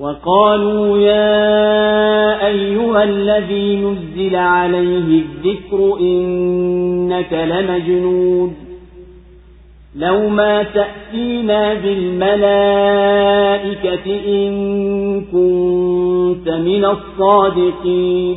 وقالوا يا أيها الذي نزل عليه الذكر إنك لمجنون لو ما تأتينا بالملائكة إن كنت من الصادقين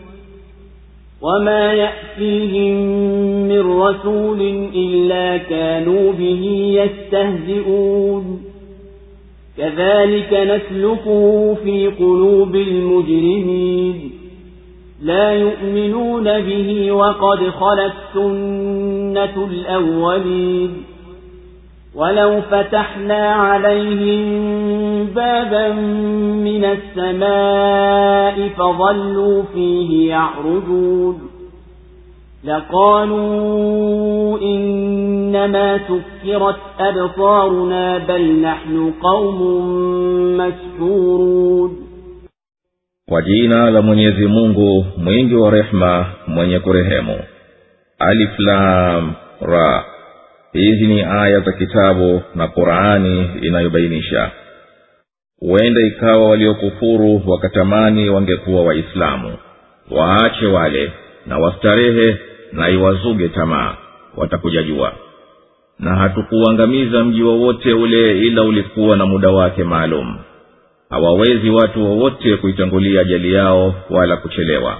وما يأتيهم من رسول إلا كانوا به يستهزئون كذلك نسلكه في قلوب المجرمين لا يؤمنون به وقد خلت سنة الأولين ولو فتحنا عليهم بابا من السماء فظلوا فيه يعرجون لقالوا إنما سكرت أبصارنا بل نحن قوم مسحورون la mwenyezi mungu mwingi wa rehema mwenye kurehemu. Alif lam ra. Hizi ni aya za kitabu na qurani inayobainisha. Huenda ikawa waliokufuru wakatamani wangekuwa waislamu. Waache wale na wastarehe na iwazuge tamaa. Watakuja jua. Na hatukuuangamiza mji wowote ule ila ulikuwa na muda wake maalum. Hawawezi watu wowote kuitangulia ajali yao wala kuchelewa.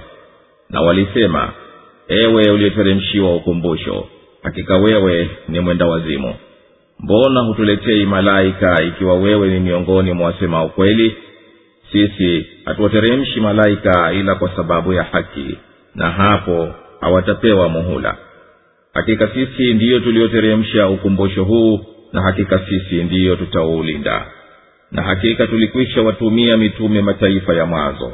Na walisema ewe uliyeteremshiwa ukumbusho hakika wewe ni mwenda wazimu. Mbona hutuletei malaika ikiwa wewe ni miongoni mwa wasema ukweli? Sisi hatuwateremshi malaika ila kwa sababu ya haki na hapo hawatapewa muhula. Hakika sisi ndiyo tulioteremsha ukumbusho huu na hakika sisi ndiyo tutaulinda. Na hakika tulikwisha watumia mitume mataifa ya mwanzo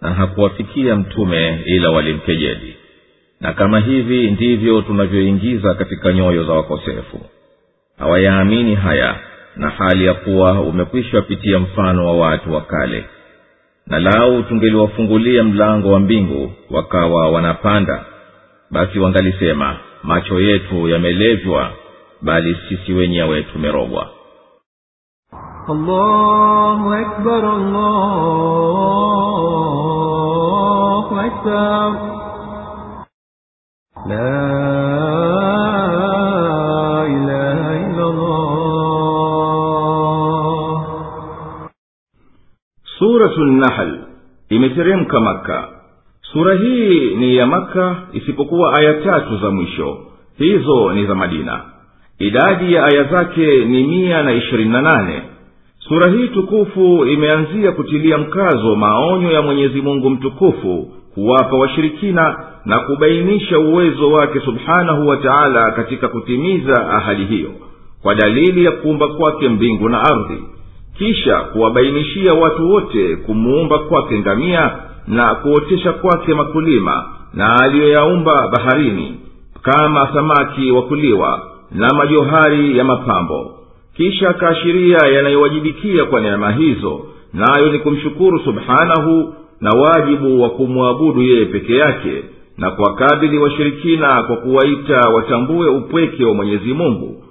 na hakuwafikia mtume ila walimkejeli na kama hivi ndivyo tunavyoingiza katika nyoyo za wakosefu. Hawayaamini haya na hali ya kuwa umekwisha pitia mfano wa watu wa kale. Na lau tungeliwafungulia mlango wa mbingu wakawa wanapanda basi wangalisema macho yetu yamelevywa bali sisi wenyewe tumerogwa. Allahu akbar, allahu akbar. Suratul imeteremka Maka. Sura hii ni ya Maka isipokuwa aya tatu za mwisho, hizo ni za Madina. Idadi ya aya zake ni mia na ishirini na nane. Sura hii tukufu imeanzia kutilia mkazo maonyo ya Mwenyezi Mungu mtukufu kuwapa washirikina na kubainisha uwezo wake subhanahu wa taala katika kutimiza ahadi hiyo kwa dalili ya kuumba kwake mbingu na ardhi kisha kuwabainishia watu wote kumuumba kwake ngamia na kuotesha kwake makulima na aliyoyaumba baharini kama samaki wa kuliwa na majohari ya mapambo. Kisha akaashiria yanayowajibikia kwa neema hizo nayo ni kumshukuru subhanahu na wajibu wa kumwabudu yeye peke yake na kuwakabili washirikina kwa kuwaita watambue upweke wa mwenyezi mungu.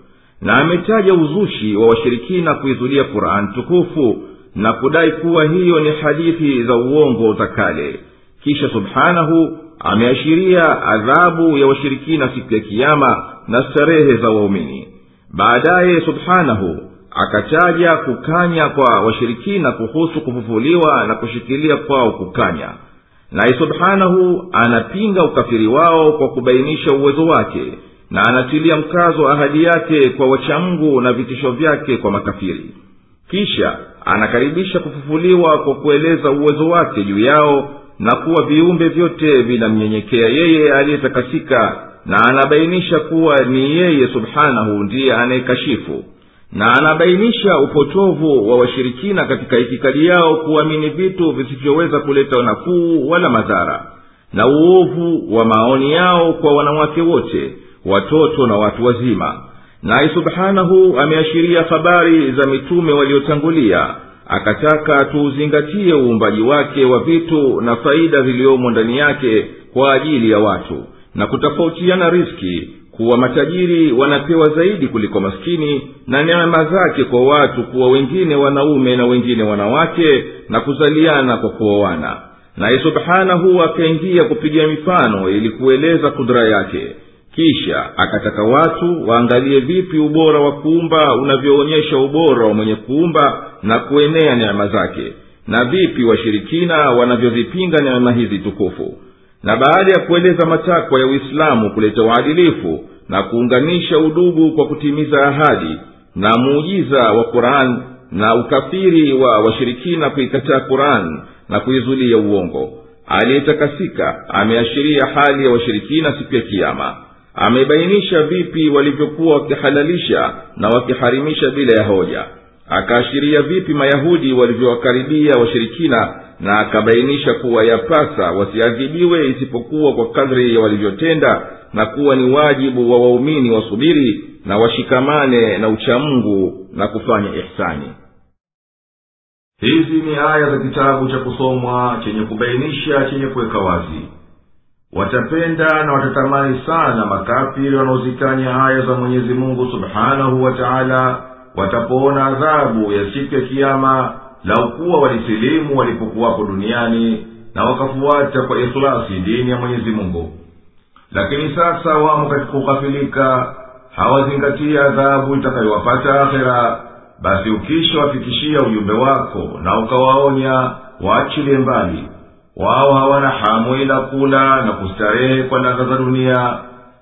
Na ametaja uzushi wa washirikina kuizulia qurani tukufu na kudai kuwa hiyo ni hadithi za uongo za kale. Kisha subhanahu ameashiria adhabu ya washirikina siku ya kiama na starehe za waumini. Baadaye subhanahu akataja kukanya kwa washirikina kuhusu kufufuliwa na kushikilia kwao kukanya. Naye subhanahu anapinga ukafiri wao kwa kubainisha uwezo wake na anatilia mkazo ahadi yake kwa wachamgu na vitisho vyake kwa makafiri. Kisha anakaribisha kufufuliwa kwa kueleza uwezo wake juu yao na kuwa viumbe vyote vinamnyenyekea yeye aliyetakasika na anabainisha kuwa ni yeye subhanahu ndiye anayekashifu na anabainisha upotovu wa washirikina katika itikadi yao kuamini vitu visivyoweza kuleta nafuu wala madhara na uovu wa maoni yao kwa wanawake wote watoto na watu wazima. Naye subhanahu ameashiria habari za mitume waliotangulia akataka tuuzingatie uumbaji wake wa vitu na faida ziliyomo ndani yake kwa ajili ya watu na kutofautiana riski kuwa matajiri wanapewa zaidi kuliko maskini na neema zake kwa watu kuwa wengine wanaume na wengine wanawake na kuzaliana kwa kuoana. Naye subhanahu akaingia kupiga mifano ili kueleza kudura yake. Kisha akataka watu waangalie vipi ubora wa kuumba unavyoonyesha ubora wa mwenye kuumba na kuenea neema zake na vipi washirikina wanavyozipinga neema hizi tukufu na baada ya kueleza matakwa ya uislamu kuleta uadilifu na kuunganisha udugu kwa kutimiza ahadi na muujiza wa quran na ukafiri wa washirikina kuikataa quran na kuizulia uongo aliyetakasika ameashiria hali ya washirikina siku ya kiama amebainisha vipi walivyokuwa wakihalalisha na wakiharimisha bila ya hoja. Akaashiria vipi mayahudi walivyowakaribia washirikina na akabainisha kuwa yapasa wasiadhibiwe isipokuwa kwa kadri ya walivyotenda na kuwa ni wajibu wa waumini wasubiri na washikamane na uchamungu na kufanya ihsani. Hizi ni aya za kitabu cha kusomwa chenye kubainisha chenye kuweka wazi. Watapenda na watatamani sana makafiri wanaozikanya aya za mwenyezi mungu subhanahu wa taala watapoona adhabu ya siku ya kiama laukuwa walisilimu walipokuwapo duniani na wakafuata kwa ikhlasi dini ya mwenyezi mungu. Lakini sasa wamo katika kughafilika hawazingatia adhabu itakayowapata akhera. Basi ukishawafikishia ujumbe wako na ukawaonya waachilie mbali. Wao hawana hamu ila kula na kustarehe kwa ladha za dunia.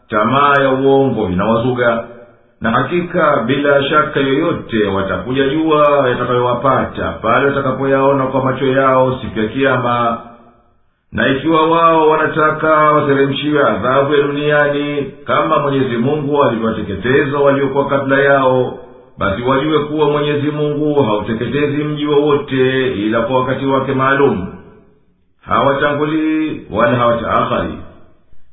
Tamaa ya uongo inawazuga na hakika bila shaka yoyote watakuja jua yatakayowapata pale watakapoyaona kwa macho yao siku ya kiama na ikiwa wao wanataka wateremshiwe adhabu ya duniani kama mwenyezi mungu alivyowateketeza waliokuwa kabla yao basi wajue kuwa mwenyezi mungu hauteketezi mji wowote ila kwa wakati wake maalum. Hawatangulii wala hawataakhari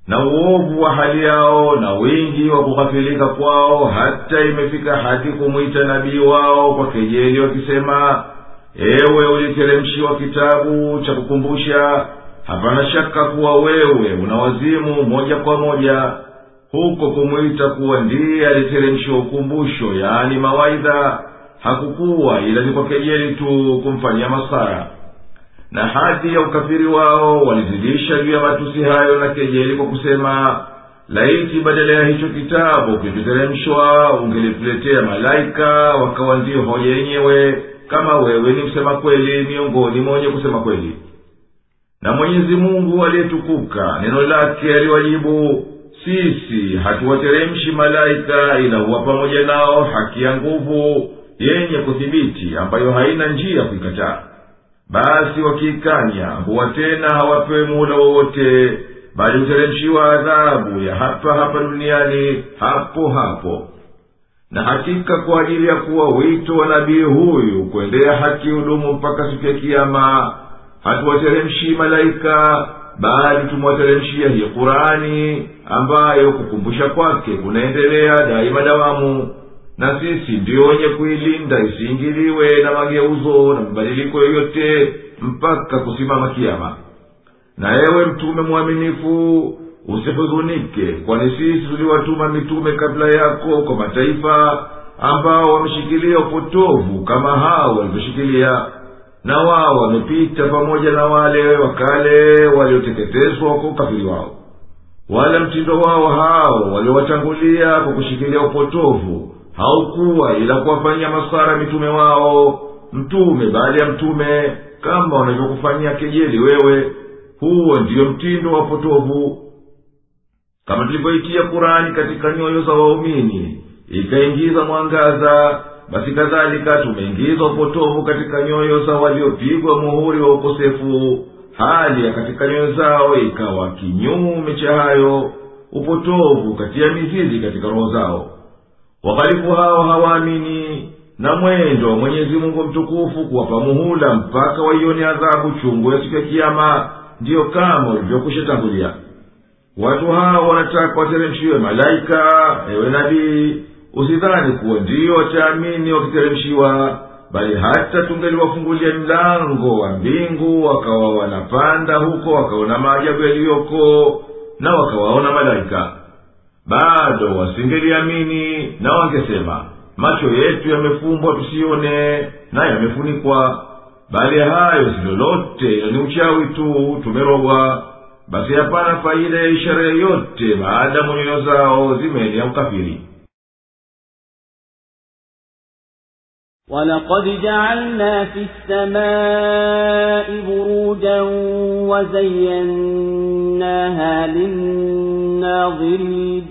na uovu wa hali yao na wingi wa kughafilika kwao hata imefika hadi kumwita nabii wao kwa kejeli wakisema ewe uliteremshiwa kitabu cha kukumbusha hapana shaka kuwa wewe una wazimu moja kwa moja. Huko kumwita kuwa ndiye aliteremshiwa ukumbusho yaani mawaidha hakukuwa ila ni kwa kejeli tu kumfanyia masara na hati ya ukafiri wao walizidisha juu ya matusi hayo na kejeli kwa kusema laiti badala ya hicho kitabu kilichoteremshwa ungelituletea malaika wakawa ndiyo yenyewe kama wewe ni msema kweli miongoni mwa kusema kweli. Na mwenyezi mungu aliyetukuka neno lake aliwajibu sisi hatuwateremshi malaika ila pamoja nao haki ya nguvu yenye kuthibiti ambayo haina njia kuikataa basi wakiikanya huwa tena hawapewe muda wowote bali huteremshiwa adhabu ya hapa hapa duniani hapo hapo. Na hakika kwa ajili ya kuwa wito wa nabii huyu kuendea haki hudumu mpaka siku ya kiama hatuwateremshi malaika bali tumewateremshia hii qurani ambayo kukumbusha kwake kunaendelea daima dawamu na sisi ndio wenye kuilinda isiingiliwe na mageuzo na mabadiliko yoyote mpaka kusimama kiama. Na ewe mtume mwaminifu usihuzunike kwani sisi tuliwatuma mitume kabla yako kwa mataifa ambao wameshikilia upotovu kama hao walivyoshikilia. Na wao wamepita pamoja na wale wakale walioteketezwa kwa ukafiri wao. Wala mtindo wao hao waliowatangulia kwa kushikilia upotovu haukuwa ila kuwafanyia masara mitume wao mtume baada ya mtume kama wanavyokufanyia kejeli wewe. Huo ndiyo mtindo wa upotovu kama tulivyoitia kurani katika nyoyo za waumini ikaingiza mwangaza basi kadhalika tumeingiza upotovu katika nyoyo za waliopigwa muhuri wa ukosefu. Hali ya katika nyoyo zao ikawa kinyume cha hayo upotovu katia mizizi katika roho zao waghalifu hao hawaamini na mwendo wa mwenyezi mungu mtukufu kuwapa muhula mpaka waione adhabu chungu ya siku ya kiama ndiyo kama ulivyokwisha tangulia. Watu hao wanataka wateremshiwe malaika ewe nabii. Usidhani kuwa ndiyo wataamini wakiteremshiwa bali hata tungeliwafungulia mlango wa mbingu wakawa wanapanda huko wakaona maajabu yaliyoko na wakawaona malaika bado wasingeliamini na wangesema macho yetu yamefumbwa tusione na yamefunikwa bali hayo si lolote ila ni uchawi tu tumerogwa basi hapana faida ya ishara yoyote maadamu nyoyo zao zimeenea ukafiri ولقد جعلنا في السماء بروجا وزيناها للناظرين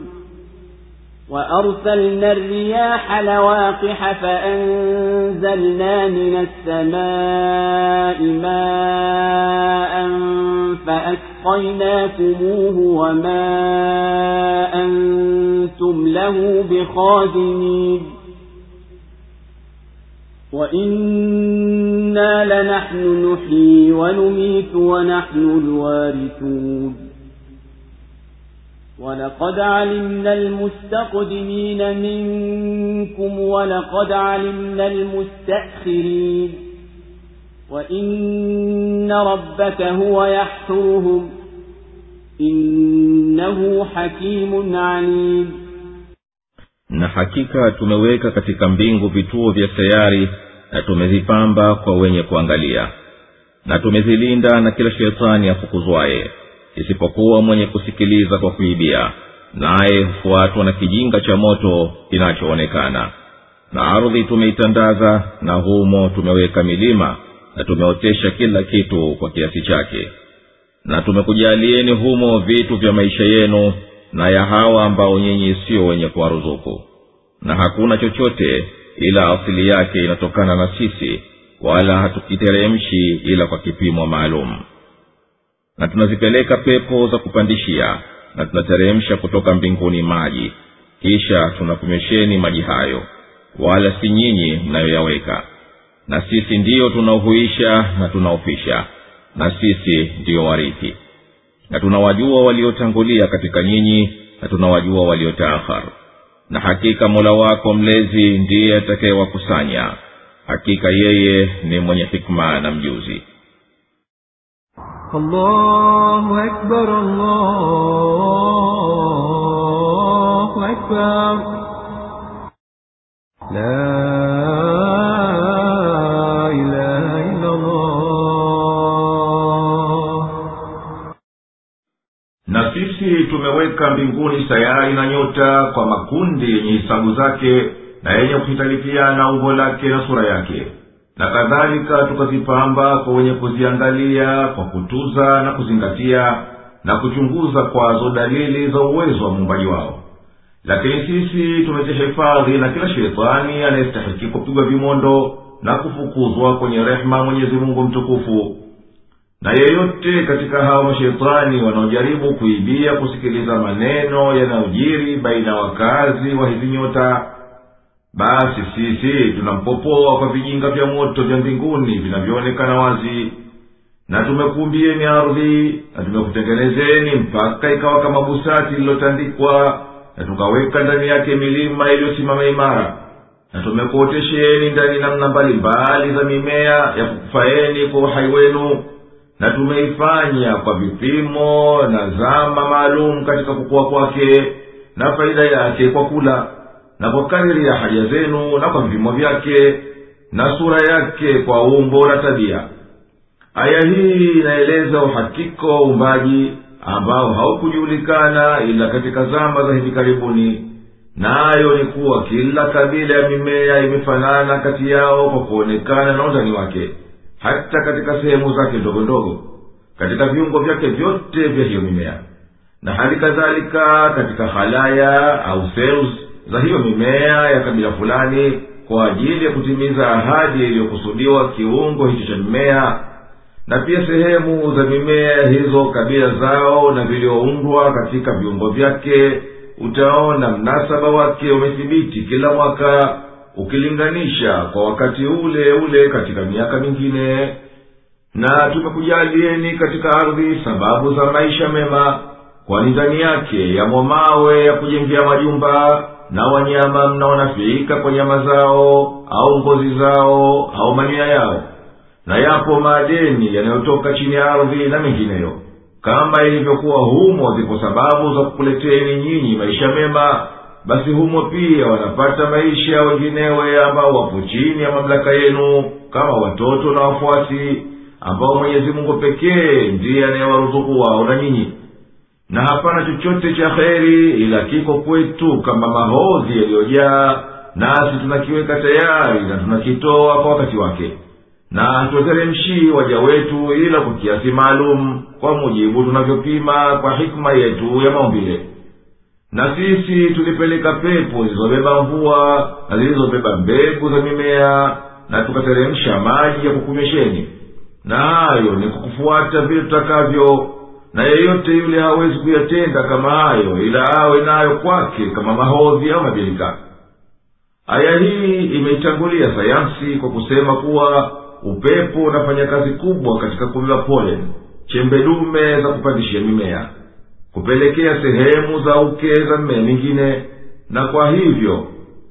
وأرسلنا الرياح لواقح فأنزلنا من السماء ماء فأسقيناكموه وما أنتم له بخازنين. وإنا لنحن نحيي ونميت ونحن الوارثون. ولقد علمنا المستقدمين منكم ولقد علمنا المستأخرين وإن ربك هو يحشرهم إنه حكيم عليم na hakika tumeweka katika mbingu vituo vya sayari na tumezipamba kwa wenye kuangalia na tumezilinda na kila shetani afukuzwaye isipokuwa mwenye kusikiliza kwa kuibia naye hufuatwa na kijinga cha moto kinachoonekana. Na ardhi tumeitandaza na humo tumeweka milima na tumeotesha kila kitu kwa kiasi chake. Na tumekujalieni humo vitu vya maisha yenu na ya hawa ambao nyinyi sio wenye kuwaruzuku. Na hakuna chochote ila asili yake inatokana na sisi wala hatukiteremshi ila kwa kipimo maalum na tunazipeleka pepo za kupandishia na tunateremsha kutoka mbinguni maji. Kisha tunakumesheni maji hayo wala si nyinyi mnayoyaweka. Na sisi ndiyo tunaohuisha na tunaofisha na sisi ndiyo warithi. Na tunawajua waliotangulia katika nyinyi na tunawajua waliotaakhar na hakika mola wako mlezi ndiye atakayewakusanya. Hakika yeye ni mwenye hikma na mjuzi الله أكبر الله أكبر لا إله إلا الله na sisi tumeweka mbinguni sayari na nyota kwa makundi yenye hisabu zake na yenye kuhitalifiana umbo lake na sura yake na kadhalika tukazipamba kwa wenye kuziangalia kwa kutuza na kuzingatia na kuchunguza kwazo dalili za uwezo wa muumbaji wao. Lakini sisi tumezihifadhi na kila shetani anayestahiki kupigwa vimondo na kufukuzwa kwenye rehema mwenyezi mungu mtukufu. Na yeyote katika hao mashetani wanaojaribu kuibia kusikiliza maneno yanayojiri baina ya wakazi wa hizi nyota basi sisi tunampopoa kwa vijinga vya moto vya mbinguni vinavyoonekana wazi. Na tumekuumbieni ardhi na tumekutengenezeni mpaka ikawa kama busati lililotandikwa na tukaweka ndani yake milima iliyosimama imara. Na tumekuotesheni ndani namna mbalimbali za mimea ya kukufaeni kwa uhai wenu. Na tumeifanya kwa vipimo na zama maalum katika kukua kwake na faida yake kwa kula na kwa kadiri ya haja zenu na kwa vipimo vyake na sura yake kwa umbo la tabia. Aya hii inaeleza uhakika wa uumbaji ambao haukujulikana ila katika zama za hivi karibuni. Nayo ni kuwa kila kabila ya mimea imefanana kati yao kwa kuonekana na undani wake hata katika sehemu zake ndogo ndogo katika viungo vyake vyote vya hiyo mimea. Na hali kadhalika katika halaya au cells za hiyo mimea ya kabila fulani kwa ajili ya kutimiza ahadi iliyokusudiwa kiungo hicho cha mimea na pia sehemu za mimea hizo kabila zao na vilioundwa katika viungo vyake utaona mnasaba wake umethibiti kila mwaka ukilinganisha kwa wakati ule ule katika miaka mingine. Na tumekujalieni katika ardhi sababu za maisha mema kwani ndani yake yamo mawe ya kujengea majumba na wanyama mnaonafiika kwa nyama zao au ngozi zao au manyoya yao. Na yapo madeni yanayotoka chini ya ardhi na mengineyo. Kama ilivyokuwa humo zipo sababu za kukuleteni nyinyi maisha mema basi humo pia wanapata maisha wenginewe ambao wapo chini ya mamlaka yenu kama watoto na wafuasi ambao mwenyezi mungu pekee ndiye anayewaruzuku wao na nyinyi na hapana chochote cha kheri ila kiko kwetu kama mahodhi yaliyojaa nasi tunakiweka tayari na tunakitoa kwa wakati wake. Na hatuwateremshii waja wetu ila kwa kiasi maalum kwa mujibu tunavyopima kwa hikma yetu ya maumbile. Na sisi tulipeleka pepo zilizobeba mvua na zilizobeba mbegu za mimea na tukateremsha maji ya kukunywesheni na hayo ni kukufuata vile tutakavyo na yeyote yule hawezi kuyatenda kama hayo ila awe nayo kwake kama mahodhi au mabilika aya hii imeitangulia sayansi kwa kusema kuwa upepo unafanya kazi kubwa katika kubeba polen chembe dume za kupandishia mimea kupelekea sehemu za uke za mmea mingine na kwa hivyo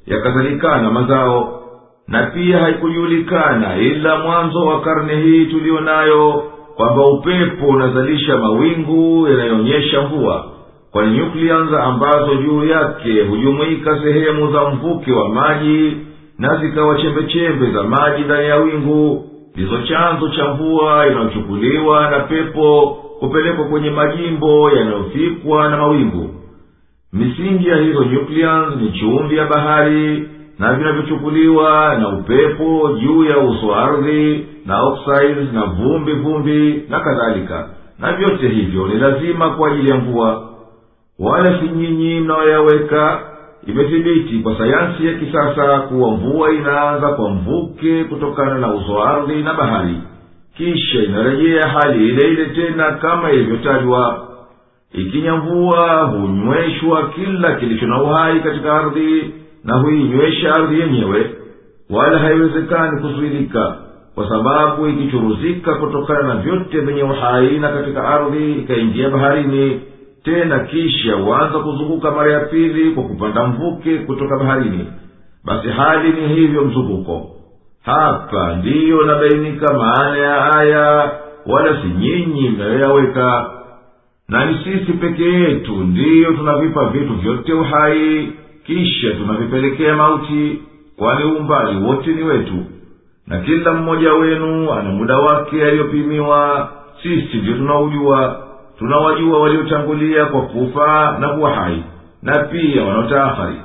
yakazalikana mazao na pia haikujulikana ila mwanzo wa karne hii tuliyo nayo kwamba upepo unazalisha mawingu yanayoonyesha mvua kwani nyuklians ambazo juu yake hujumuika sehemu za mvuke wa maji na zikawa chembechembe za maji ndani ya wingu ndizo chanzo cha mvua inayochukuliwa na pepo kupelekwa kwenye majimbo yanayofikwa na mawingu. Misingi ya hizo nucleons ni chumvi ya bahari na vinavyochukuliwa na upepo juu ya uso wa ardhi na oxides na vumbi vumbi na kadhalika. Na vyote hivyo ni lazima kwa ajili ya mvua. Wala si nyinyi mnayoyaweka imethibiti kwa sayansi ya kisasa kuwa mvua inaanza kwa mvuke kutokana na uso wa ardhi na bahari. Kisha inarejea hali ile ile tena kama ilivyotajwa. Ikinya mvua hunyweshwa kila kilicho na uhai katika ardhi na huinywesha ardhi yenyewe wala haiwezekani kuzuilika kwa sababu ikichuruzika kutokana na vyote vyenye uhai na katika ardhi ikaingia baharini tena kisha huanza kuzunguka mara ya pili kwa kupanda mvuke kutoka baharini basi hali ni hivyo mzunguko. Hapa ndiyo nabainika maana ya aya wala si nyinyi mnayoyaweka na ni sisi peke yetu ndiyo tunavipa vitu vyote uhai kisha tunavipelekea mauti kwani umbali wote ni wetu. Na kila mmoja wenu ana muda wake aliyopimiwa. Sisi ndio tunaujua. Tunawajua waliotangulia kwa kufa na kuwa hai na pia wanaotaakhari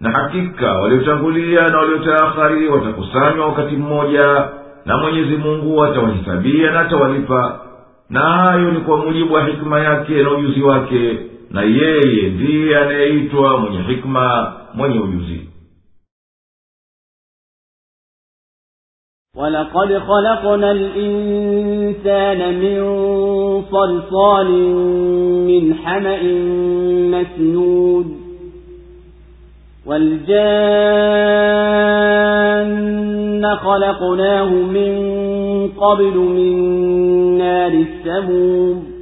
na hakika waliotangulia na waliotaakhari watakusanywa wakati mmoja na mwenyezi mungu atawahesabia na atawalipa. Na hayo ni kwa mujibu wa hikima yake na ujuzi wake na yeye ndiye anayeitwa mwenye hikma mwenye ujuzi. ولقد خلقنا الإنسان من صلصال من حمأ مسنود والجان خلقناه من قبل من نار السموم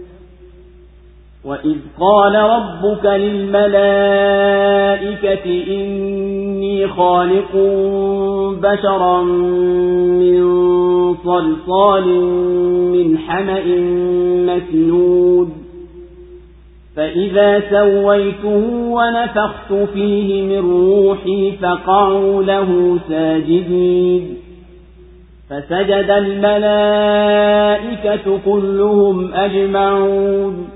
وإذ قال ربك للملائكة إني خالق بشرا من صلصال من حمأ مسنود فإذا سويته ونفخت فيه من روحي فقعوا له ساجدين فسجد الملائكة كلهم أجمعون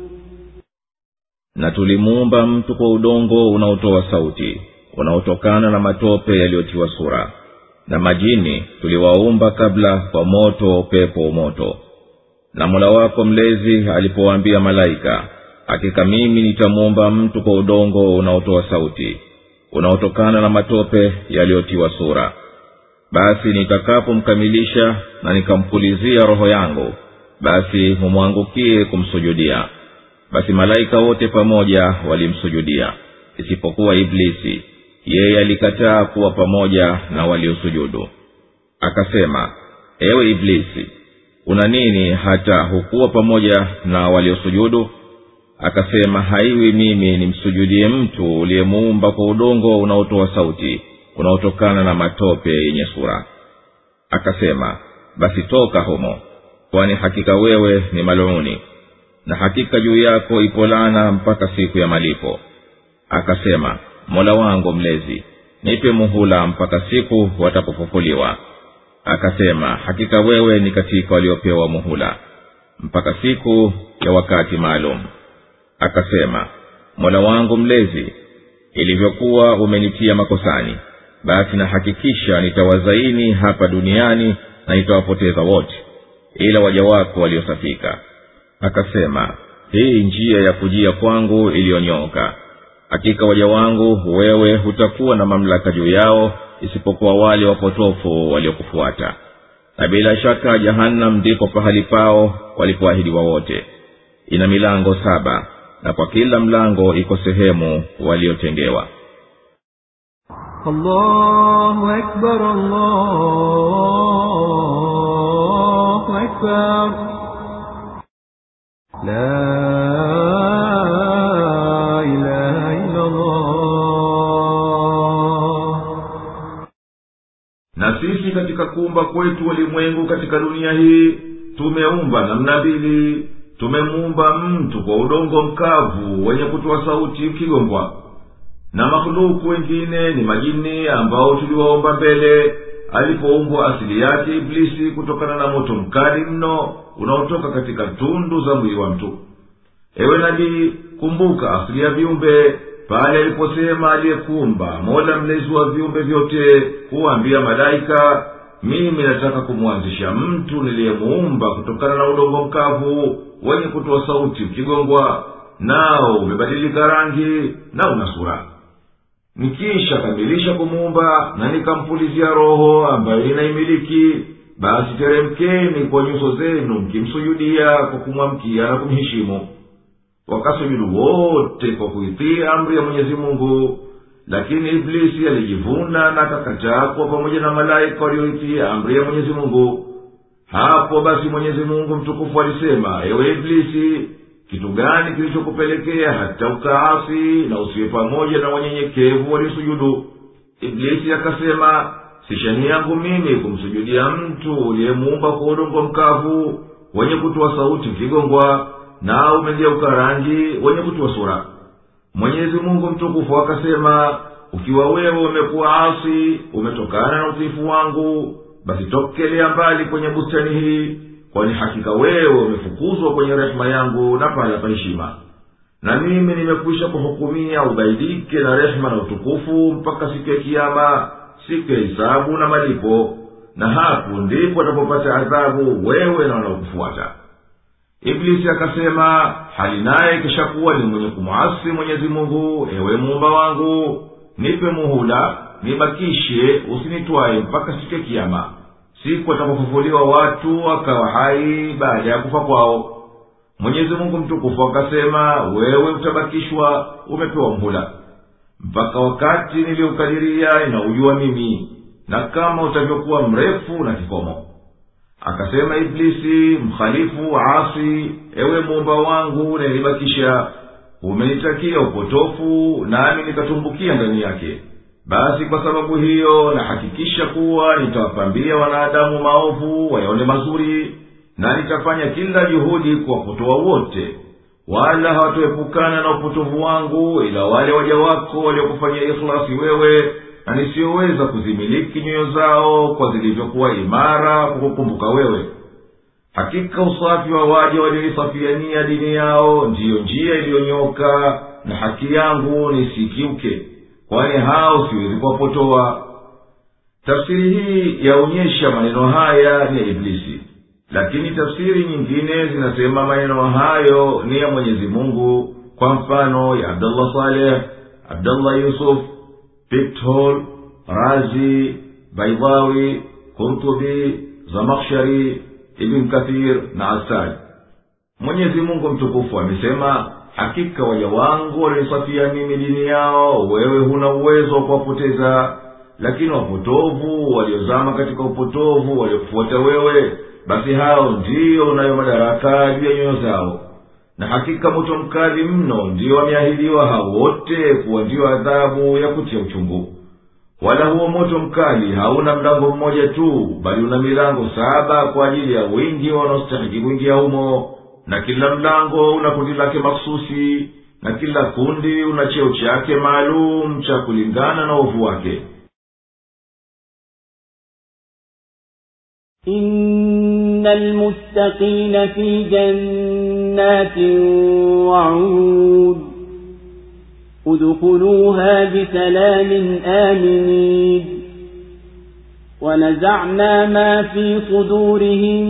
na tulimuumba mtu kwa udongo unaotoa sauti unaotokana na matope yaliyotiwa sura. Na majini tuliwaumba kabla kwa moto wa upepo moto. Na mola wako mlezi alipowaambia malaika hakika mimi nitamuumba mtu kwa udongo unaotoa sauti unaotokana na matope yaliyotiwa sura. Basi nitakapomkamilisha na nikampulizia roho yangu basi humwangukie kumsujudia basi malaika wote pamoja walimsujudia. Isipokuwa iblisi yeye alikataa kuwa pamoja na waliosujudu. Akasema ewe iblisi una nini hata hukuwa pamoja na waliosujudu? Akasema haiwi mimi nimsujudie mtu uliyemuumba kwa udongo unaotoa sauti unaotokana na matope yenye sura. Akasema basi toka humo kwani hakika wewe ni maluni na hakika juu yako ipo lana mpaka siku ya malipo. Akasema mola wangu mlezi nipe muhula mpaka siku watapofufuliwa. Akasema hakika wewe ni katika waliopewa muhula mpaka siku ya wakati maalum. Akasema mola wangu mlezi ilivyokuwa umenitia makosani basi nahakikisha nitawazaini hapa duniani na nitawapoteza wote ila waja wako waliosafika akasema hii njia ya kujia kwangu iliyonyoka. Hakika waja wangu wewe hutakuwa na mamlaka juu yao isipokuwa wale wapotofu waliokufuata. Na bila shaka jahannam ndipo pahali pao walipoahidiwa wote. Ina milango saba na kwa kila mlango iko sehemu waliotengewa. Allahu akbar, allahu akbar na sisi katika kuumba kwetu ulimwengu katika dunia hii tumeumba namna mbili. Tumemuumba mtu kwa udongo mkavu wenye kutoa sauti ukigongwa na makhuluku wengine ni majini ambao tuliwaomba mbele. Alipoumbwa asili yake iblisi kutokana na moto mkali mno unaotoka katika tundu za mwili wa mtu. Ewe nabii kumbuka asili ya viumbe pale aliposema aliyekumba mola mlezi wa viumbe vyote kuwaambia malaika mimi nataka kumwanzisha mtu niliyemuumba kutokana na udongo mkavu wenye kutoa sauti ukigongwa nao umebadilika rangi na una sura. Nikisha kamilisha kumuumba na nikampulizia roho ambayo ninaimiliki basi teremkeni kwa nyuso zenu mkimsujudia kwa kumwamkia na kumheshimu. Wakasujudu wote kwa kuitii amri ya mwenyezi mungu. Lakini iblisi alijivuna na akakataa pamoja na malaika walioitii amri ya mwenyezi mungu. Hapo basi mwenyezi mungu mtukufu alisema ewe iblisi kitu gani kilichokupelekea hata ukaasi na usiwe pamoja na wanyenyekevu walisujudu iblisi akasema si shani yangu mimi kumsujudia mtu uliyemuumba kwa udongo mkavu wenye kutoa sauti ukigongwa na umegeuka rangi wenye kutoa sura. Mwenyezi mungu mtukufu akasema ukiwa wewe umekuwa asi umetokana na utiifu wangu basi tokelea mbali kwenye bustani hii kwani hakika wewe umefukuzwa kwenye rehema yangu na pahala pa heshima. Na mimi nimekwisha kuhukumia ubaidike na rehema na utukufu mpaka siku ya kiama siku ya hisabu na malipo na hapo ndipo atapopata adhabu wewe na wanaokufuata. Iblisi akasema hali naye ikishakuwa ni mwenye kumwasi mwenyezi mungu ewe muumba wangu nipe muhula nibakishe usinitwaye mpaka siku ya kiama siku atakapofufuliwa watu akawa hai baada ya kufa kwao. Mwenyezi mungu mtukufu akasema wewe utabakishwa umepewa mhula mpaka wakati niliukadiria inaujua mimi na kama utavyokuwa mrefu na kikomo. Akasema iblisi mkhalifu asi ewe muumba wangu nilibakisha umenitakia upotofu nami nikatumbukia ndani yake. Basi kwa sababu hiyo nahakikisha kuwa nitawapambia wanadamu maovu wayaone mazuri na nitafanya kila juhudi kuwapotoa wote wala hawatoepukana na upotovu wangu ila wale waja wako waliokufanyia ikhlasi wewe na nisiyoweza kuzimiliki nyoyo zao kwa zilivyokuwa imara kwa kukumbuka wewe. Hakika usafi wa waja walioisafiania dini yao ndiyo njia iliyonyoka na haki yangu nisikiuke kwani hao siwezi kuwapotoa. Tafsiri hii yaonyesha maneno haya ni ya iblisi lakini tafsiri nyingine zinasema maneno hayo ni ya mwenyezi mungu. Kwa mfano ya abdallah saleh abdallah yusuf piktol razi baidawi kurtubi zamakhshari ibn kathir na asad mwenyezi mungu mtukufu amesema hakika waja wangu walinisafia mimi dini yao wewe huna uwezo wa kuwapoteza. Lakini wapotovu waliozama katika upotovu waliokufuata wewe basi hao ndiyo unayo madaraka juu ya nyoyo zao. Na hakika moto mkali mno ndiyo wameahidiwa hao wote kuwa ndiyo adhabu ya kutia uchungu. Wala huo moto mkali hauna mlango mmoja tu bali una milango saba kwa ajili ya wingi wanaostahiki kuingia humo. Na kila mlango una kundi lake makususi na kila kundi una cheo chake maalum cha kulingana na uovu wake إن المتقين في جنات وعيون ادخلوها بسلام آمنين ونزعنا ما في صدورهم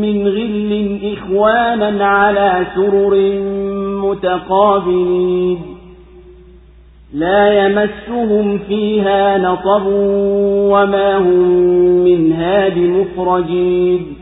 من غل إخوانا على سرر متقابلين لا يمسهم فيها نصب وما هم منها بمخرجين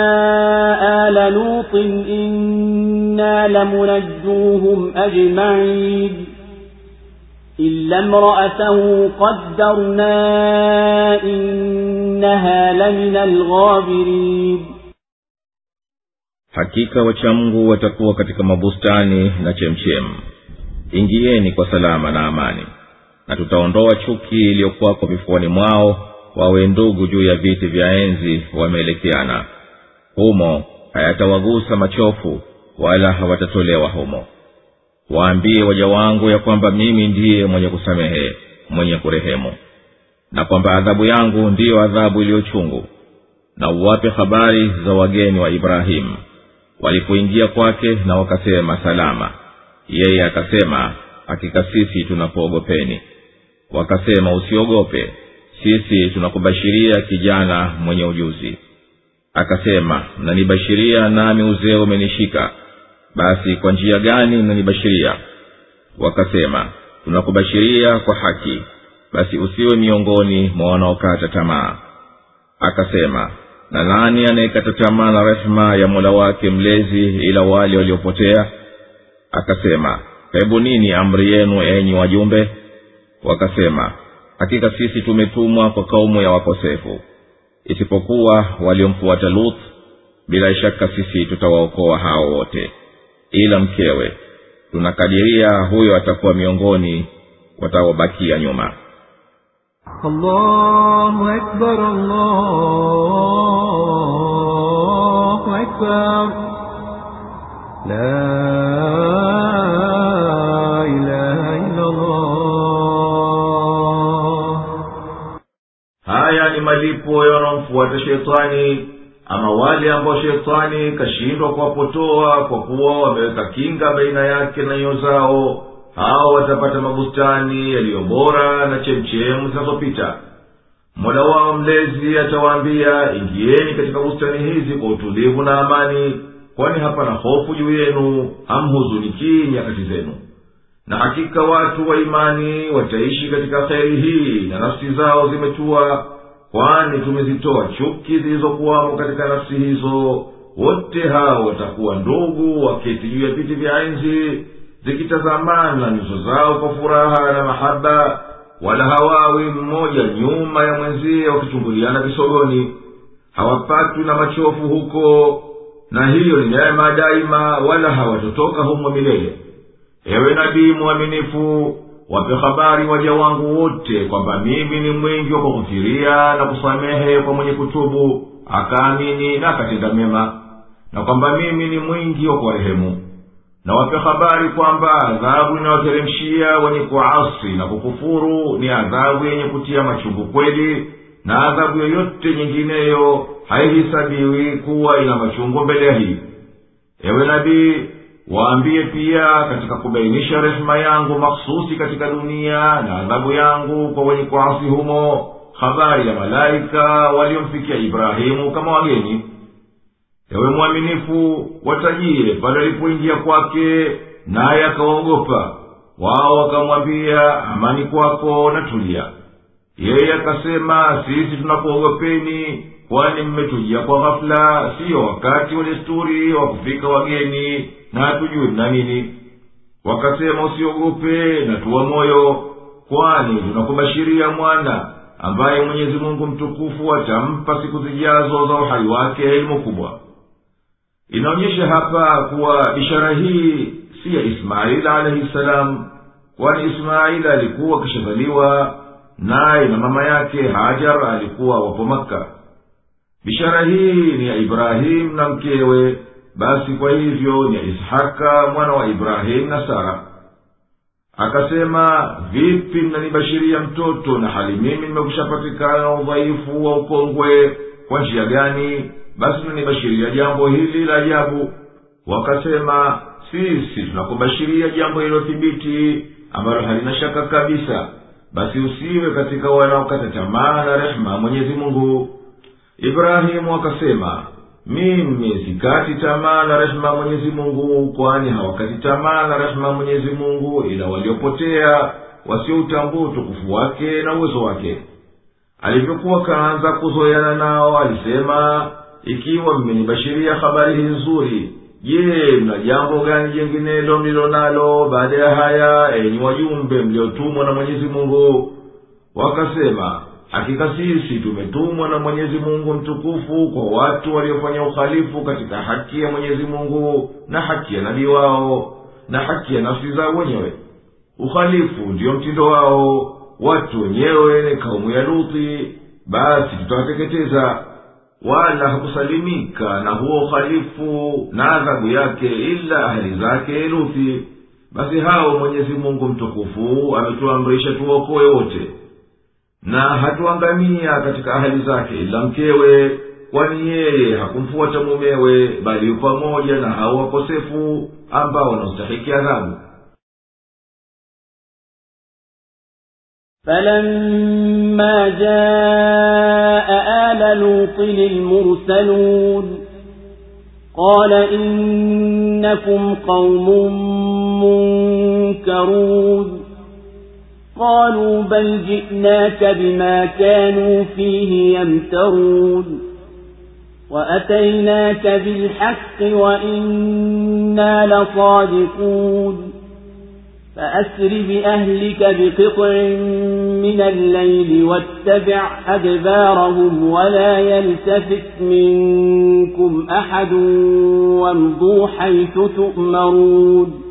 إنا لمنجوهم أجمعين إلا امرأته قدرنا إنها لمن الغابرين hakika wachamngu watakuwa katika mabustani na chemchem ingieni kwa salama na amani na tutaondoa chuki iliyokuwako vifuani mwao wawe ndugu juu ya viti vya enzi wameelekeana humo hayatawagusa machofu wala hawatatolewa humo. Waambie waja wangu ya kwamba mimi ndiye mwenye kusamehe mwenye kurehemu na kwamba adhabu yangu ndiyo adhabu iliyochungu na uwape habari za wageni wa ibrahimu walipoingia kwake na wakasema salama yeye akasema hakika sisi tunakuogopeni. Wakasema usiogope sisi tunakubashiria kijana mwenye ujuzi akasema mnanibashiria nami uzee umenishika. Basi kwa njia gani mnanibashiria wakasema tunakubashiria kwa haki. Basi usiwe miongoni mwa wanaokata tamaa. Akasema na nani anayekata tamaa na rehema ya mola wake mlezi ila wale waliopotea? Akasema hebu nini amri yenu enyi wajumbe? Wakasema hakika sisi tumetumwa kwa kaumu ya wakosefu isipokuwa waliomfuata luth bila shaka sisi tutawaokoa hao wote ila mkewe tunakadiria huyo atakuwa miongoni watawabakia nyuma allahu akbar, allahu akbar. La malipo yanayomfuata shetani ama wale ambao shetani kashindwa kuwapotoa kwa kuwa wameweka kinga baina yake na nyoyo zao hao watapata mabustani yaliyo bora na chemchemu zinazopita. Mola wao mlezi atawaambia ingieni katika bustani hizi kwa utulivu na amani kwani hapana hofu juu yenu hamhuzunikii nyakati zenu. Na hakika watu wa imani wataishi katika kheri hii na nafsi zao zimetua kwani tumezitoa chuki zilizokuwamo katika nafsi hizo wote hao watakuwa ndugu waketi juu ya viti vya enzi zikitazamana nyuso zao kwa furaha na mahaba wala hawawi mmoja nyuma ya mwenzie wakichunguliana visogoni. Hawapatwi na machofu huko na hiyo ni neema daima wala hawatotoka humo milele. Ewe nabii mwaminifu wape habari waja wangu wote kwamba mimi ni mwingi wa kughufiria na kusamehe kwa mwenye kutubu akaamini na akatenda mema na kwamba mimi ni mwingi wa kuwarehemu. Na wape habari kwamba adhabu inayoteremshia wenye kuasi na kukufuru ni adhabu yenye kutia machungu kweli na adhabu yoyote nyingineyo haihisabiwi kuwa ina machungu mbele ya hii. Ewe nabii waambie pia katika kubainisha rehema yangu makhususi katika dunia na adhabu yangu kwa wenye kuasi humo habari ya malaika waliomfikia ibrahimu kama wageni. Ewe mwaminifu watajie pale alipoingia kwake naye akawaogopa wao wakamwambia amani kwako na tulia yeye akasema sisi tunakuogopeni kwani mmetujia kwa ghafula siyo wakati wa desturi wa kufika wageni na hatujui mna nini wakasema usiogope na tuwa moyo kwani tunakubashiria mwana ambaye mwenyezi mungu mtukufu atampa siku zijazo za uhai wake elimu kubwa. Inaonyesha hapa kuwa bishara hii si ya ismaili alaihi salam kwani ismaili alikuwa akishazaliwa naye na mama yake hajar alikuwa wapo makka bishara hii ni ya ibrahimu na mkewe. Basi kwa hivyo ni ya ishaka mwana wa ibrahimu na sara. Akasema vipi mnanibashiria mtoto na hali mimi nimekushapatikana na udhaifu wa ukongwe? Kwa njia gani? Basi mnanibashiria jambo hili la ajabu. Wakasema sisi tunakubashiria jambo hililothibiti ambalo halina shaka kabisa. Basi usiwe katika wanaokata tamaa na rehema mwenyezi mungu ibrahimu akasema mimi sikati tamaa na rehema mwenyezi mungu kwani hawakati tamaa na rehema mwenyezi mungu ila waliopotea wasioutambua utukufu wake na uwezo wake. Alivyokuwa kaanza kuzoeana nao alisema ikiwa mmenibashiria habari hii nzuri je mna jambo gani jenginelo mlilo nalo baada ya haya enyi wajumbe mliotumwa na mwenyezi mungu? Wakasema hakika sisi tumetumwa na mwenyezi mungu mtukufu kwa watu waliofanya uhalifu katika haki ya mwenyezi mungu na haki ya nabii wao na haki ya nafsi zao wenyewe. Uhalifu ndiyo mtindo wao. Watu wenyewe ni kaumu ya luthi basi tutawateketeza. Wala hakusalimika na huo uhalifu na adhabu yake ila ahali zake luthi basi hao mwenyezi mungu mtukufu ametuamrisha tuwaokoe wote na hatuangamia katika ahali zake ila mkewe kwani yeye hakumfuata mumewe bali yu pamoja na hao wakosefu ambao wanaostahiki adhabu فلما جاء آل لوط المرسلون قال إنكم قوم منكرون قالوا بل جئناك بما كانوا فيه يمترون. وأتيناك بالحق وإنا لصادقون. فأسر بأهلك بقطع من الليل واتبع أدبارهم ولا يلتفت منكم أحد وامضوا حيث تؤمرون.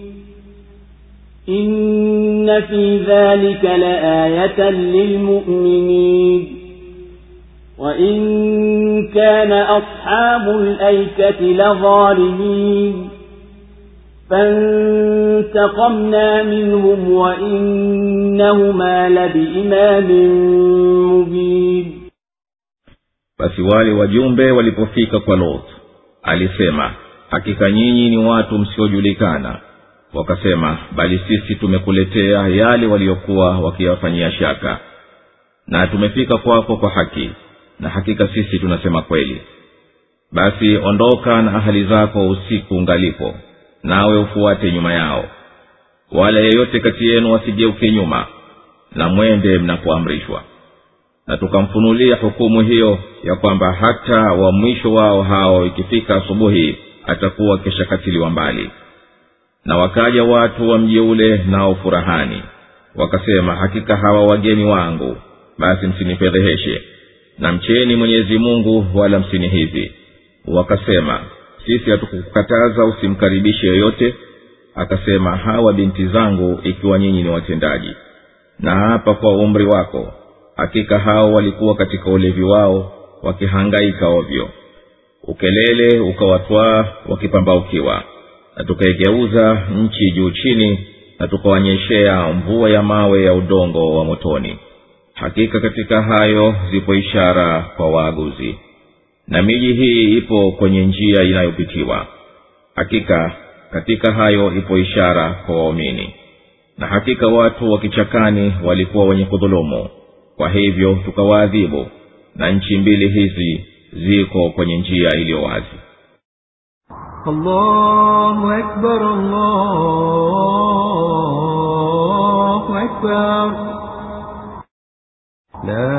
إن في ذلك لآية للمؤمنين وإن كان أصحاب الأيكة لظالمين فانتقمنا منهم وإنهما لبإمام مبين basi wale wajumbe walipofika kwa lot alisema hakika nyinyi ni watu msiojulikana. Wakasema bali sisi tumekuletea yale waliokuwa wakiyafanyia shaka. Na tumefika kwako kwa haki na hakika sisi tunasema kweli. Basi ondoka na ahali zako usiku ungalipo nawe ufuate nyuma yao. Wala yeyote kati yenu wasigeuke nyuma na mwende mnapoamrishwa. Na tukamfunulia hukumu hiyo ya kwamba hata wa mwisho wao hao ikifika asubuhi atakuwa keshakatiliwa mbali na wakaja watu wa mji ule nao furahani. Wakasema hakika hawa wageni wangu basi msinifedheheshe na mcheni mwenyezi mungu wala msinihizi. Wakasema sisi hatukukataza usimkaribishe yoyote. Akasema hawa binti zangu ikiwa nyinyi ni watendaji na hapa kwa umri wako hakika hao walikuwa katika ulevi wao wakihangaika ovyo. Ukelele ukawatwaa wakipambaukiwa na tukaigeuza nchi juu chini na tukawanyeshea mvua ya mawe ya udongo wa motoni. Hakika katika hayo zipo ishara kwa waaguzi. Na miji hii ipo kwenye njia inayopitiwa. Hakika katika hayo ipo ishara kwa waumini. Na hakika watu wa kichakani walikuwa wenye kudhulumu. Kwa hivyo tukawaadhibu na nchi mbili hizi ziko kwenye njia iliyo wazi الله أكبر الله أكبر لا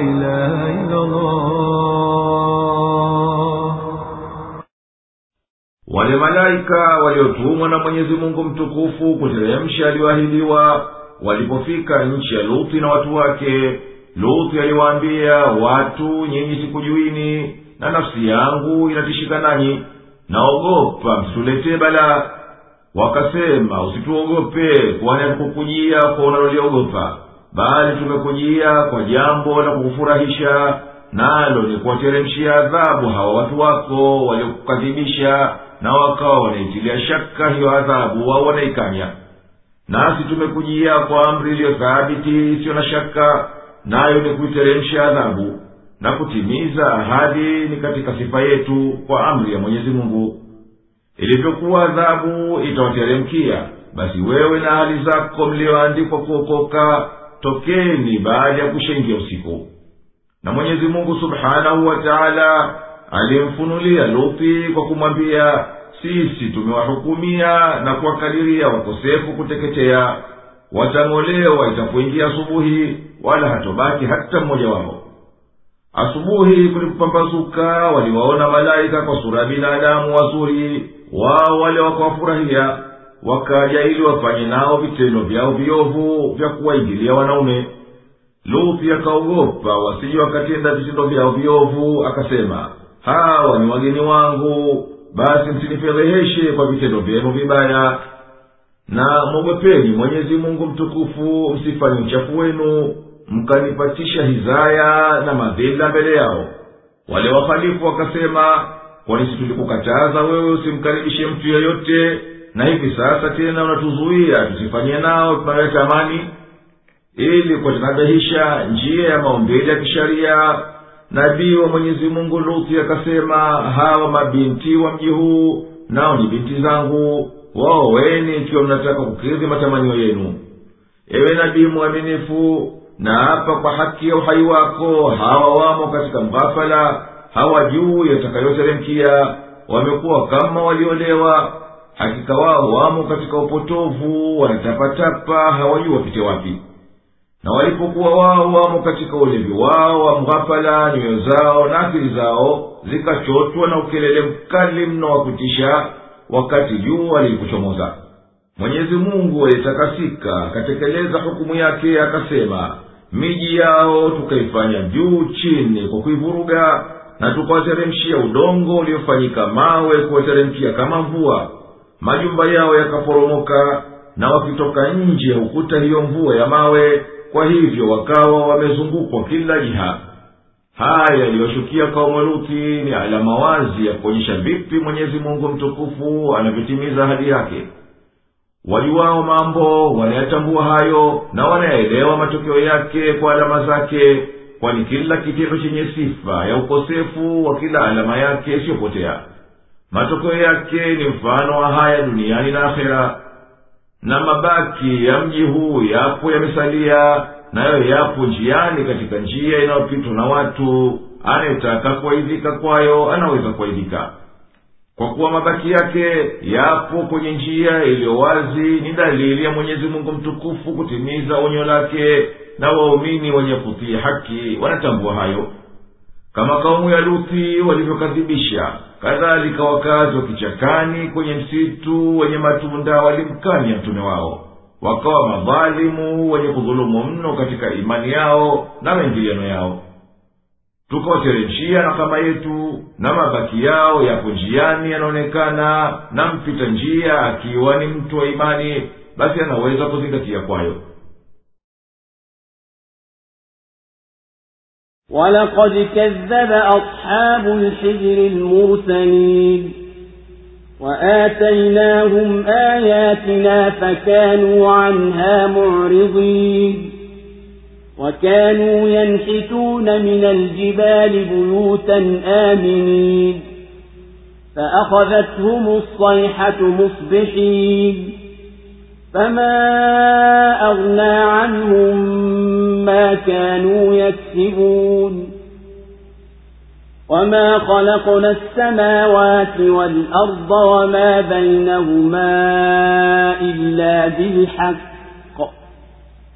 إله إلا الله wale malaika waliotumwa na mwenyezi mungu mtukufu kuteremsha aliyoahidiwa walipofika nchi ya luthi na watu wake luthi aliwaambia watu nyinyi sikujuini na nafsi yangu inatishika nanyi naogopa msituletee balaa. Wakasema usituogope kwani hatukukujia kwa unaloliogopa bali tumekujia kwa jambo la kukufurahisha nalo ni kuwateremshia adhabu hawa watu wako waliokukadhibisha na wakawa wanaitilia shaka hiyo adhabu wao wanaikanya. Nasi tumekujia kwa amri iliyo thabiti isiyo na shaka nayo ni kuiteremsha adhabu na kutimiza ahadi ni katika sifa yetu kwa amri ya mwenyezi mungu. Ilivyokuwa adhabu itawateremkia basi wewe na hali zako mliyoandikwa kuokoka tokeni baada ya kushaingia usiku. Na mwenyezi mungu subhanahu wa taala alimfunulia luthi kwa kumwambia sisi tumewahukumia na kuwakadiria wakosefu kuteketea. Watang'olewa itapoingia asubuhi wala hatobaki hata mmoja wao asubuhi kulipopambazuka waliwaona malaika kwa sura ya binadamu wazuri wao wale wakawafurahia wakaja ili wafanye nao vitendo vyao viovu vya kuwaingilia wanaume. Luthi akaogopa wasije wakatenda vitendo vyao viovu akasema hawa ni wageni wangu basi msinifedheheshe kwa vitendo vyenu vibaya. Na mwogopeni mwenyezi mungu mtukufu msifanye uchafu wenu mkanipatisha hizaya na madhila mbele yao. Wale wahalifu wakasema kwani si tulikukataza wewe usimkaribishe mtu yeyote? Na hivi sasa tena unatuzuia tusifanye nao tunayotamani ili kuwatanabahisha njia ya maumbili ya kisharia nabii wa mwenyezi mungu luthi akasema hawa mabinti wa mji huu nao ni binti zangu. Waoweni ikiwa mnataka kukidhi matamanio yenu. Ewe nabii mwaminifu na hapa kwa haki ya uhai wako hawa wamo katika mghafala hawajuu yatakayoteremkia wamekuwa kama waliolewa. Hakika wao wamo katika upotovu wanatapatapa hawajuu wapite wapi. Na walipokuwa wao wamo katika ulevi wao wa mghafala nyoyo zao na akili zao zikachotwa na ukelele mkali mno wa kutisha wakati jua lilipochomoza. Mwenyezi mungu alitakasika akatekeleza hukumu yake akasema miji yao tukaifanya juu chini kwa kuivuruga na tukawateremshia udongo uliofanyika mawe kuwateremkia kama mvua. Majumba yao yakaporomoka na wakitoka nje ukuta hiyo mvua ya mawe kwa hivyo wakawa wamezungukwa kila jiha. Haya yaliyoshukia kaumu luti ni alama wazi ya kuonyesha vipi mwenyezi mungu mtukufu anavyotimiza hadi yake wajuwao mambo wanayatambua hayo na wanayaelewa matokeo yake kwa alama zake kwani kila kitendo chenye sifa ya ukosefu wa kila alama yake isiyopotea matokeo yake ni mfano wa haya duniani na akhera. Na mabaki ya mji huu yapo yamesalia nayo yapo njiani katika njia inayopitwa na watu. Anayetaka kuaidhika kwayo anaweza kuaidhika kwa kuwa mabaki yake yapo kwenye njia iliyo wazi ni dalili ya mwenyezi mungu mtukufu kutimiza onyo lake na waumini wenye kutii haki wanatambua hayo. Kama kaumu ya luthi walivyokadhibisha kadhalika wakazi wa kichakani kwenye msitu wenye matunda walimkanya mtume wao. Wakawa madhalimu wenye kudhulumu mno katika imani yao na maingiliano yao tukawateremshia na kama yetu na mabaki yao yapo njiani yanaonekana na mpita njia akiwa ni mtu wa imani basi anaweza kuzingatia kwayo ولقد كذب أصحاب الحجر المرسلين وآتيناهم آياتنا فكانوا عنها معرضين وكانوا ينحتون من الجبال بيوتا آمنين فأخذتهم الصيحة مصبحين فما أغنى عنهم ما كانوا يكسبون وما خلقنا السماوات والأرض وما بينهما إلا بالحق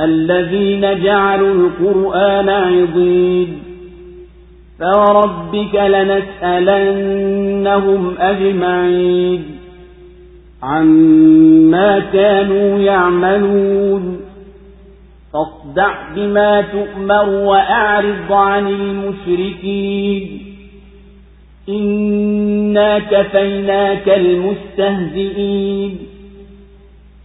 الذين جعلوا القرآن عضين فوربك لنسألنهم أجمعين عما كانوا يعملون فاصدع بما تؤمر وأعرض عن المشركين إنا كفيناك المستهزئين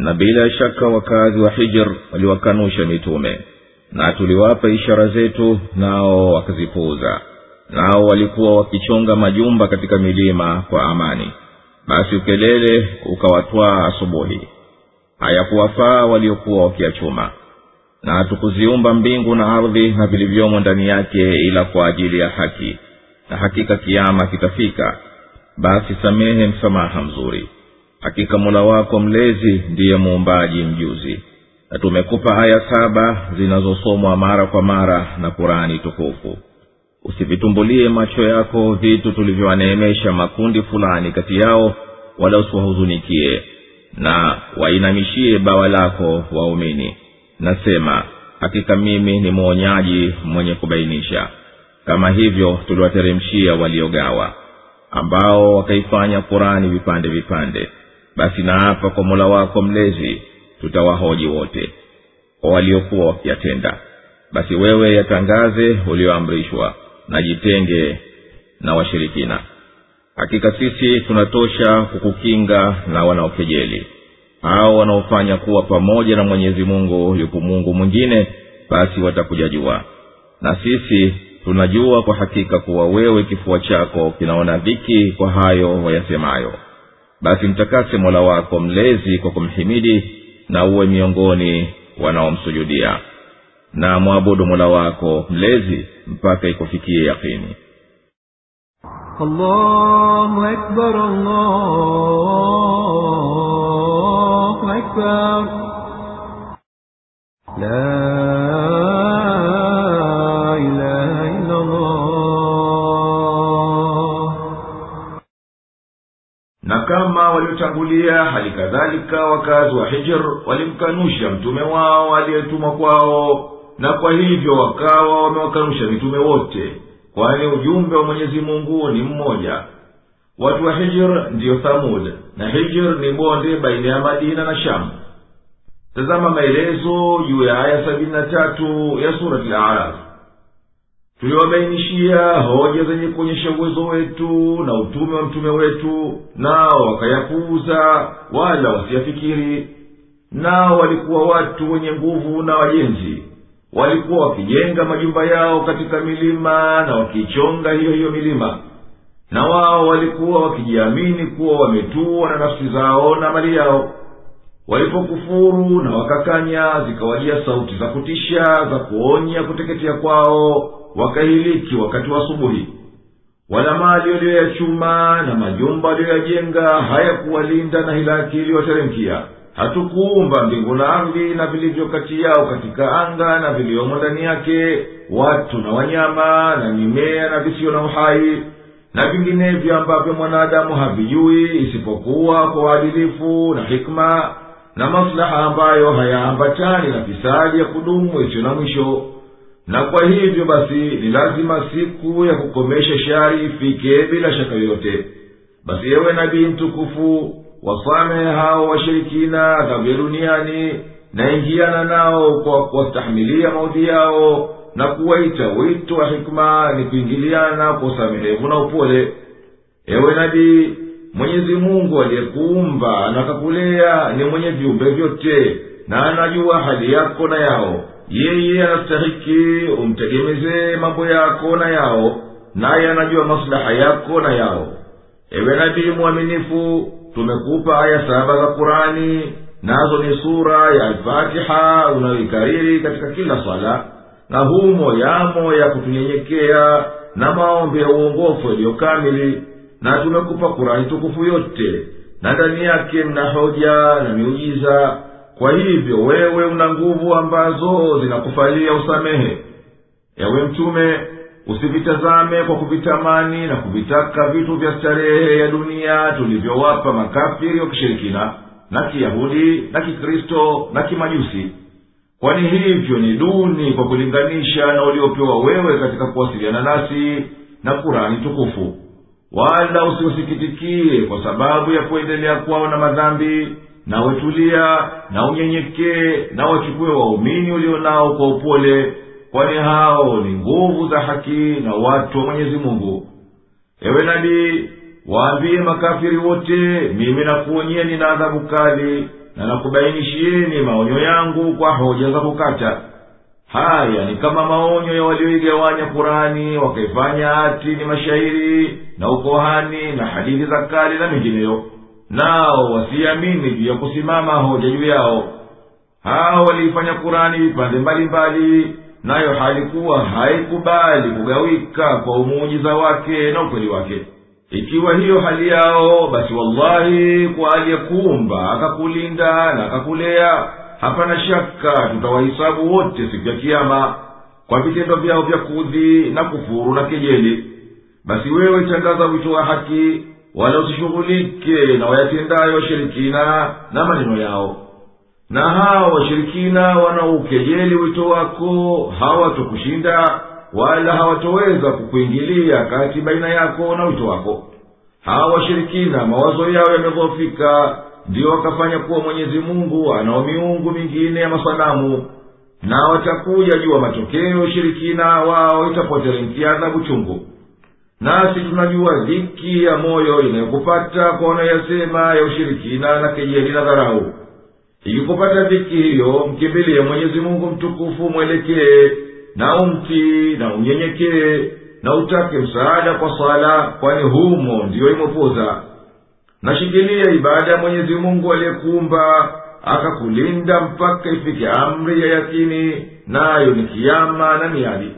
Na bila shaka wakazi wa hijr waliwakanusha mitume na tuliwapa ishara zetu nao wakazipuuza. Nao walikuwa wakichonga majumba katika milima kwa amani. Basi ukelele ukawatwaa asubuhi. Hayakuwafaa waliokuwa wakiyachuma na hatukuziumba mbingu na ardhi na vilivyomo ndani yake ila kwa ajili ya haki. Na hakika kiama kitafika. Basi samehe msamaha mzuri hakika mula wako mlezi ndiye muumbaji mjuzi. Na tumekupa aya saba zinazosomwa mara kwa mara na kurani tukufu. Usivitumbulie macho yako vitu tulivyowaneemesha makundi fulani kati yao wala usiwahuzunikie na wainamishie bawa lako waumini. Nasema hakika mimi ni mwonyaji mwenye kubainisha. Kama hivyo tuliwateremshia waliogawa ambao wakaifanya kurani vipande vipande basi naapa kwa mola wako mlezi tutawahoji wote kwa waliokuwa wakiyatenda. Basi wewe yatangaze ulioamrishwa na jitenge na washirikina. Hakika sisi tunatosha kukukinga na wanaokejeli. Hao wanaofanya kuwa pamoja na mwenyezi mungu yupo mungu mwingine basi watakuja jua na sisi tunajua kwa hakika kuwa wewe kifua chako kinaona dhiki kwa hayo wayasemayo basi mtakase mola wako mlezi kwa kumhimidi na uwe miongoni wanaomsujudia na mwabudu mola wako mlezi mpaka ikufikie yakini. La waliotangulia hali kadhalika wakazi wa hijr walimkanusha mtume wao aliyetumwa kwao na kwa hivyo wakawa wamewakanusha mitume wote kwani ujumbe wa mwenyezi mungu ni mmoja. Watu wa hijr ndiyo thamud na hijr ni bonde baina ya madina na shamu tazama maelezo juu ya aya sabini na tatu ya surati laraf tuliwabainishia hoja zenye kuonyesha uwezo wetu na utume wa mtume wetu nao wakayapuuza wala wasiyafikiri. Nao walikuwa watu wenye nguvu na wajenzi. Walikuwa wakijenga majumba yao katika milima na wakiichonga hiyo hiyo milima. Na wao walikuwa wakijiamini kuwa wametua na nafsi zao na mali yao. Walipokufuru na wakakanya zikawajia sauti za kutisha za kuonya kuteketea kwao wakahiliki wakati wa asubuhi. Wala mali waliyoyachuma na majumba waliyoyajenga hayakuwalinda na hilaki iliyoteremkia. Hatukuumba mbingu na ardhi na vilivyo kati yao katika anga na viliomo ndani yake watu na wanyama na mimea na visiyo na uhai na vinginevyo ambavyo mwanadamu havijui isipokuwa kwa uadilifu na hikma na maslaha ambayo hayaambatani na fisadi ya kudumu isiyo na mwisho na kwa hivyo basi ni lazima siku ya kukomesha shari ifike bila shaka yoyote. Basi yewe nabii mtukufu wasamehe hao washirikina dhambi duniani na ingiana nao kwa kuwastahimilia maudhi yao na kuwaita wito wa hikma ni kuingiliana kwa usamehevu na upole. Ewe nabii mwenyezi mungu aliyekuumba na kakulea ni mwenye viumbe vyote na anajua hali yako na yao yeye anastahiki umtegemezee mambo yako na yao naye anajua maslaha yako na yao. Ewe nabii mwaminifu tumekupa aya saba za kurani nazo ni sura ya alfatiha unayoikariri katika kila swala na humo yamo ya kutunyenyekea na maombi ya uongofu yaliyokamili na tumekupa kurani tukufu yote na ndani yake mna hoja na miujiza kwa hivyo wewe una nguvu ambazo zinakufalia usamehe. Ewe mtume usivitazame kwa kuvitamani na kuvitaka vitu vya starehe ya dunia tulivyowapa makafiri wa kishirikina na kiyahudi na kikristo na kimajusi. Kwani hivyo ni duni kwa kulinganisha na uliopewa wewe katika kuwasiliana nasi na kurani tukufu. Wala usiusikitikie kwa sababu ya kuendelea kwao na madhambi na wetulia na unyenyekee na wachukue waumini ulio nao kwa upole kwani hao ni nguvu za haki na watu wa mwenyezi mungu. Ewe nabii waambiye makafiri wote mimi nakuonyeni na adhabu kali na nakubainishieni maonyo yangu kwa hoja za kukata. Haya ni kama maonyo ya walioigawanya kurani wakaifanya hati ni mashairi na ukohani na hadithi za kale na mengineyo nao wasiamini juu ya kusimama hoja juu yao. Hao waliifanya kurani vipande mbalimbali nayo halikuwa haikubali kugawika kwa umuujiza wake na ukweli wake. Ikiwa hiyo hali yao basi wallahi kwa aliyekuumba akakulinda na akakulea hapana shaka tutawahisabu wote siku ya kiama kwa vitendo vyao vya kudhi na kufuru na kejeli. Basi wewe tangaza wito wa haki wala usishughulike na wayatendayo washirikina na maneno yao. Na hawa washirikina wanaoukejeli wito wako hawatokushinda wala hawatoweza kukuingilia kati baina yako na wito wako. Hawa washirikina mawazo yao yamedhoofika ndiyo wakafanya kuwa mwenyezi mungu anao miungu mingine ya masanamu na watakuja juu wa matokeo ushirikina wao itapoteremkia adhabu chungu nasi tunajua dhiki ya moyo inayokupata kwa unayasema ya ushirikina na kejeli na dharau ikikupata dhiki hiyo mkimbilie mwenyezi mungu mtukufu mwelekee na umtii na unyenyekee na utake msaada kwa sala kwani humo ndiyo imepoza nashikilia ibada ya mwenyezi mungu aliyekuumba akakulinda mpaka ifike amri ya yakini nayo ni kiama na miadi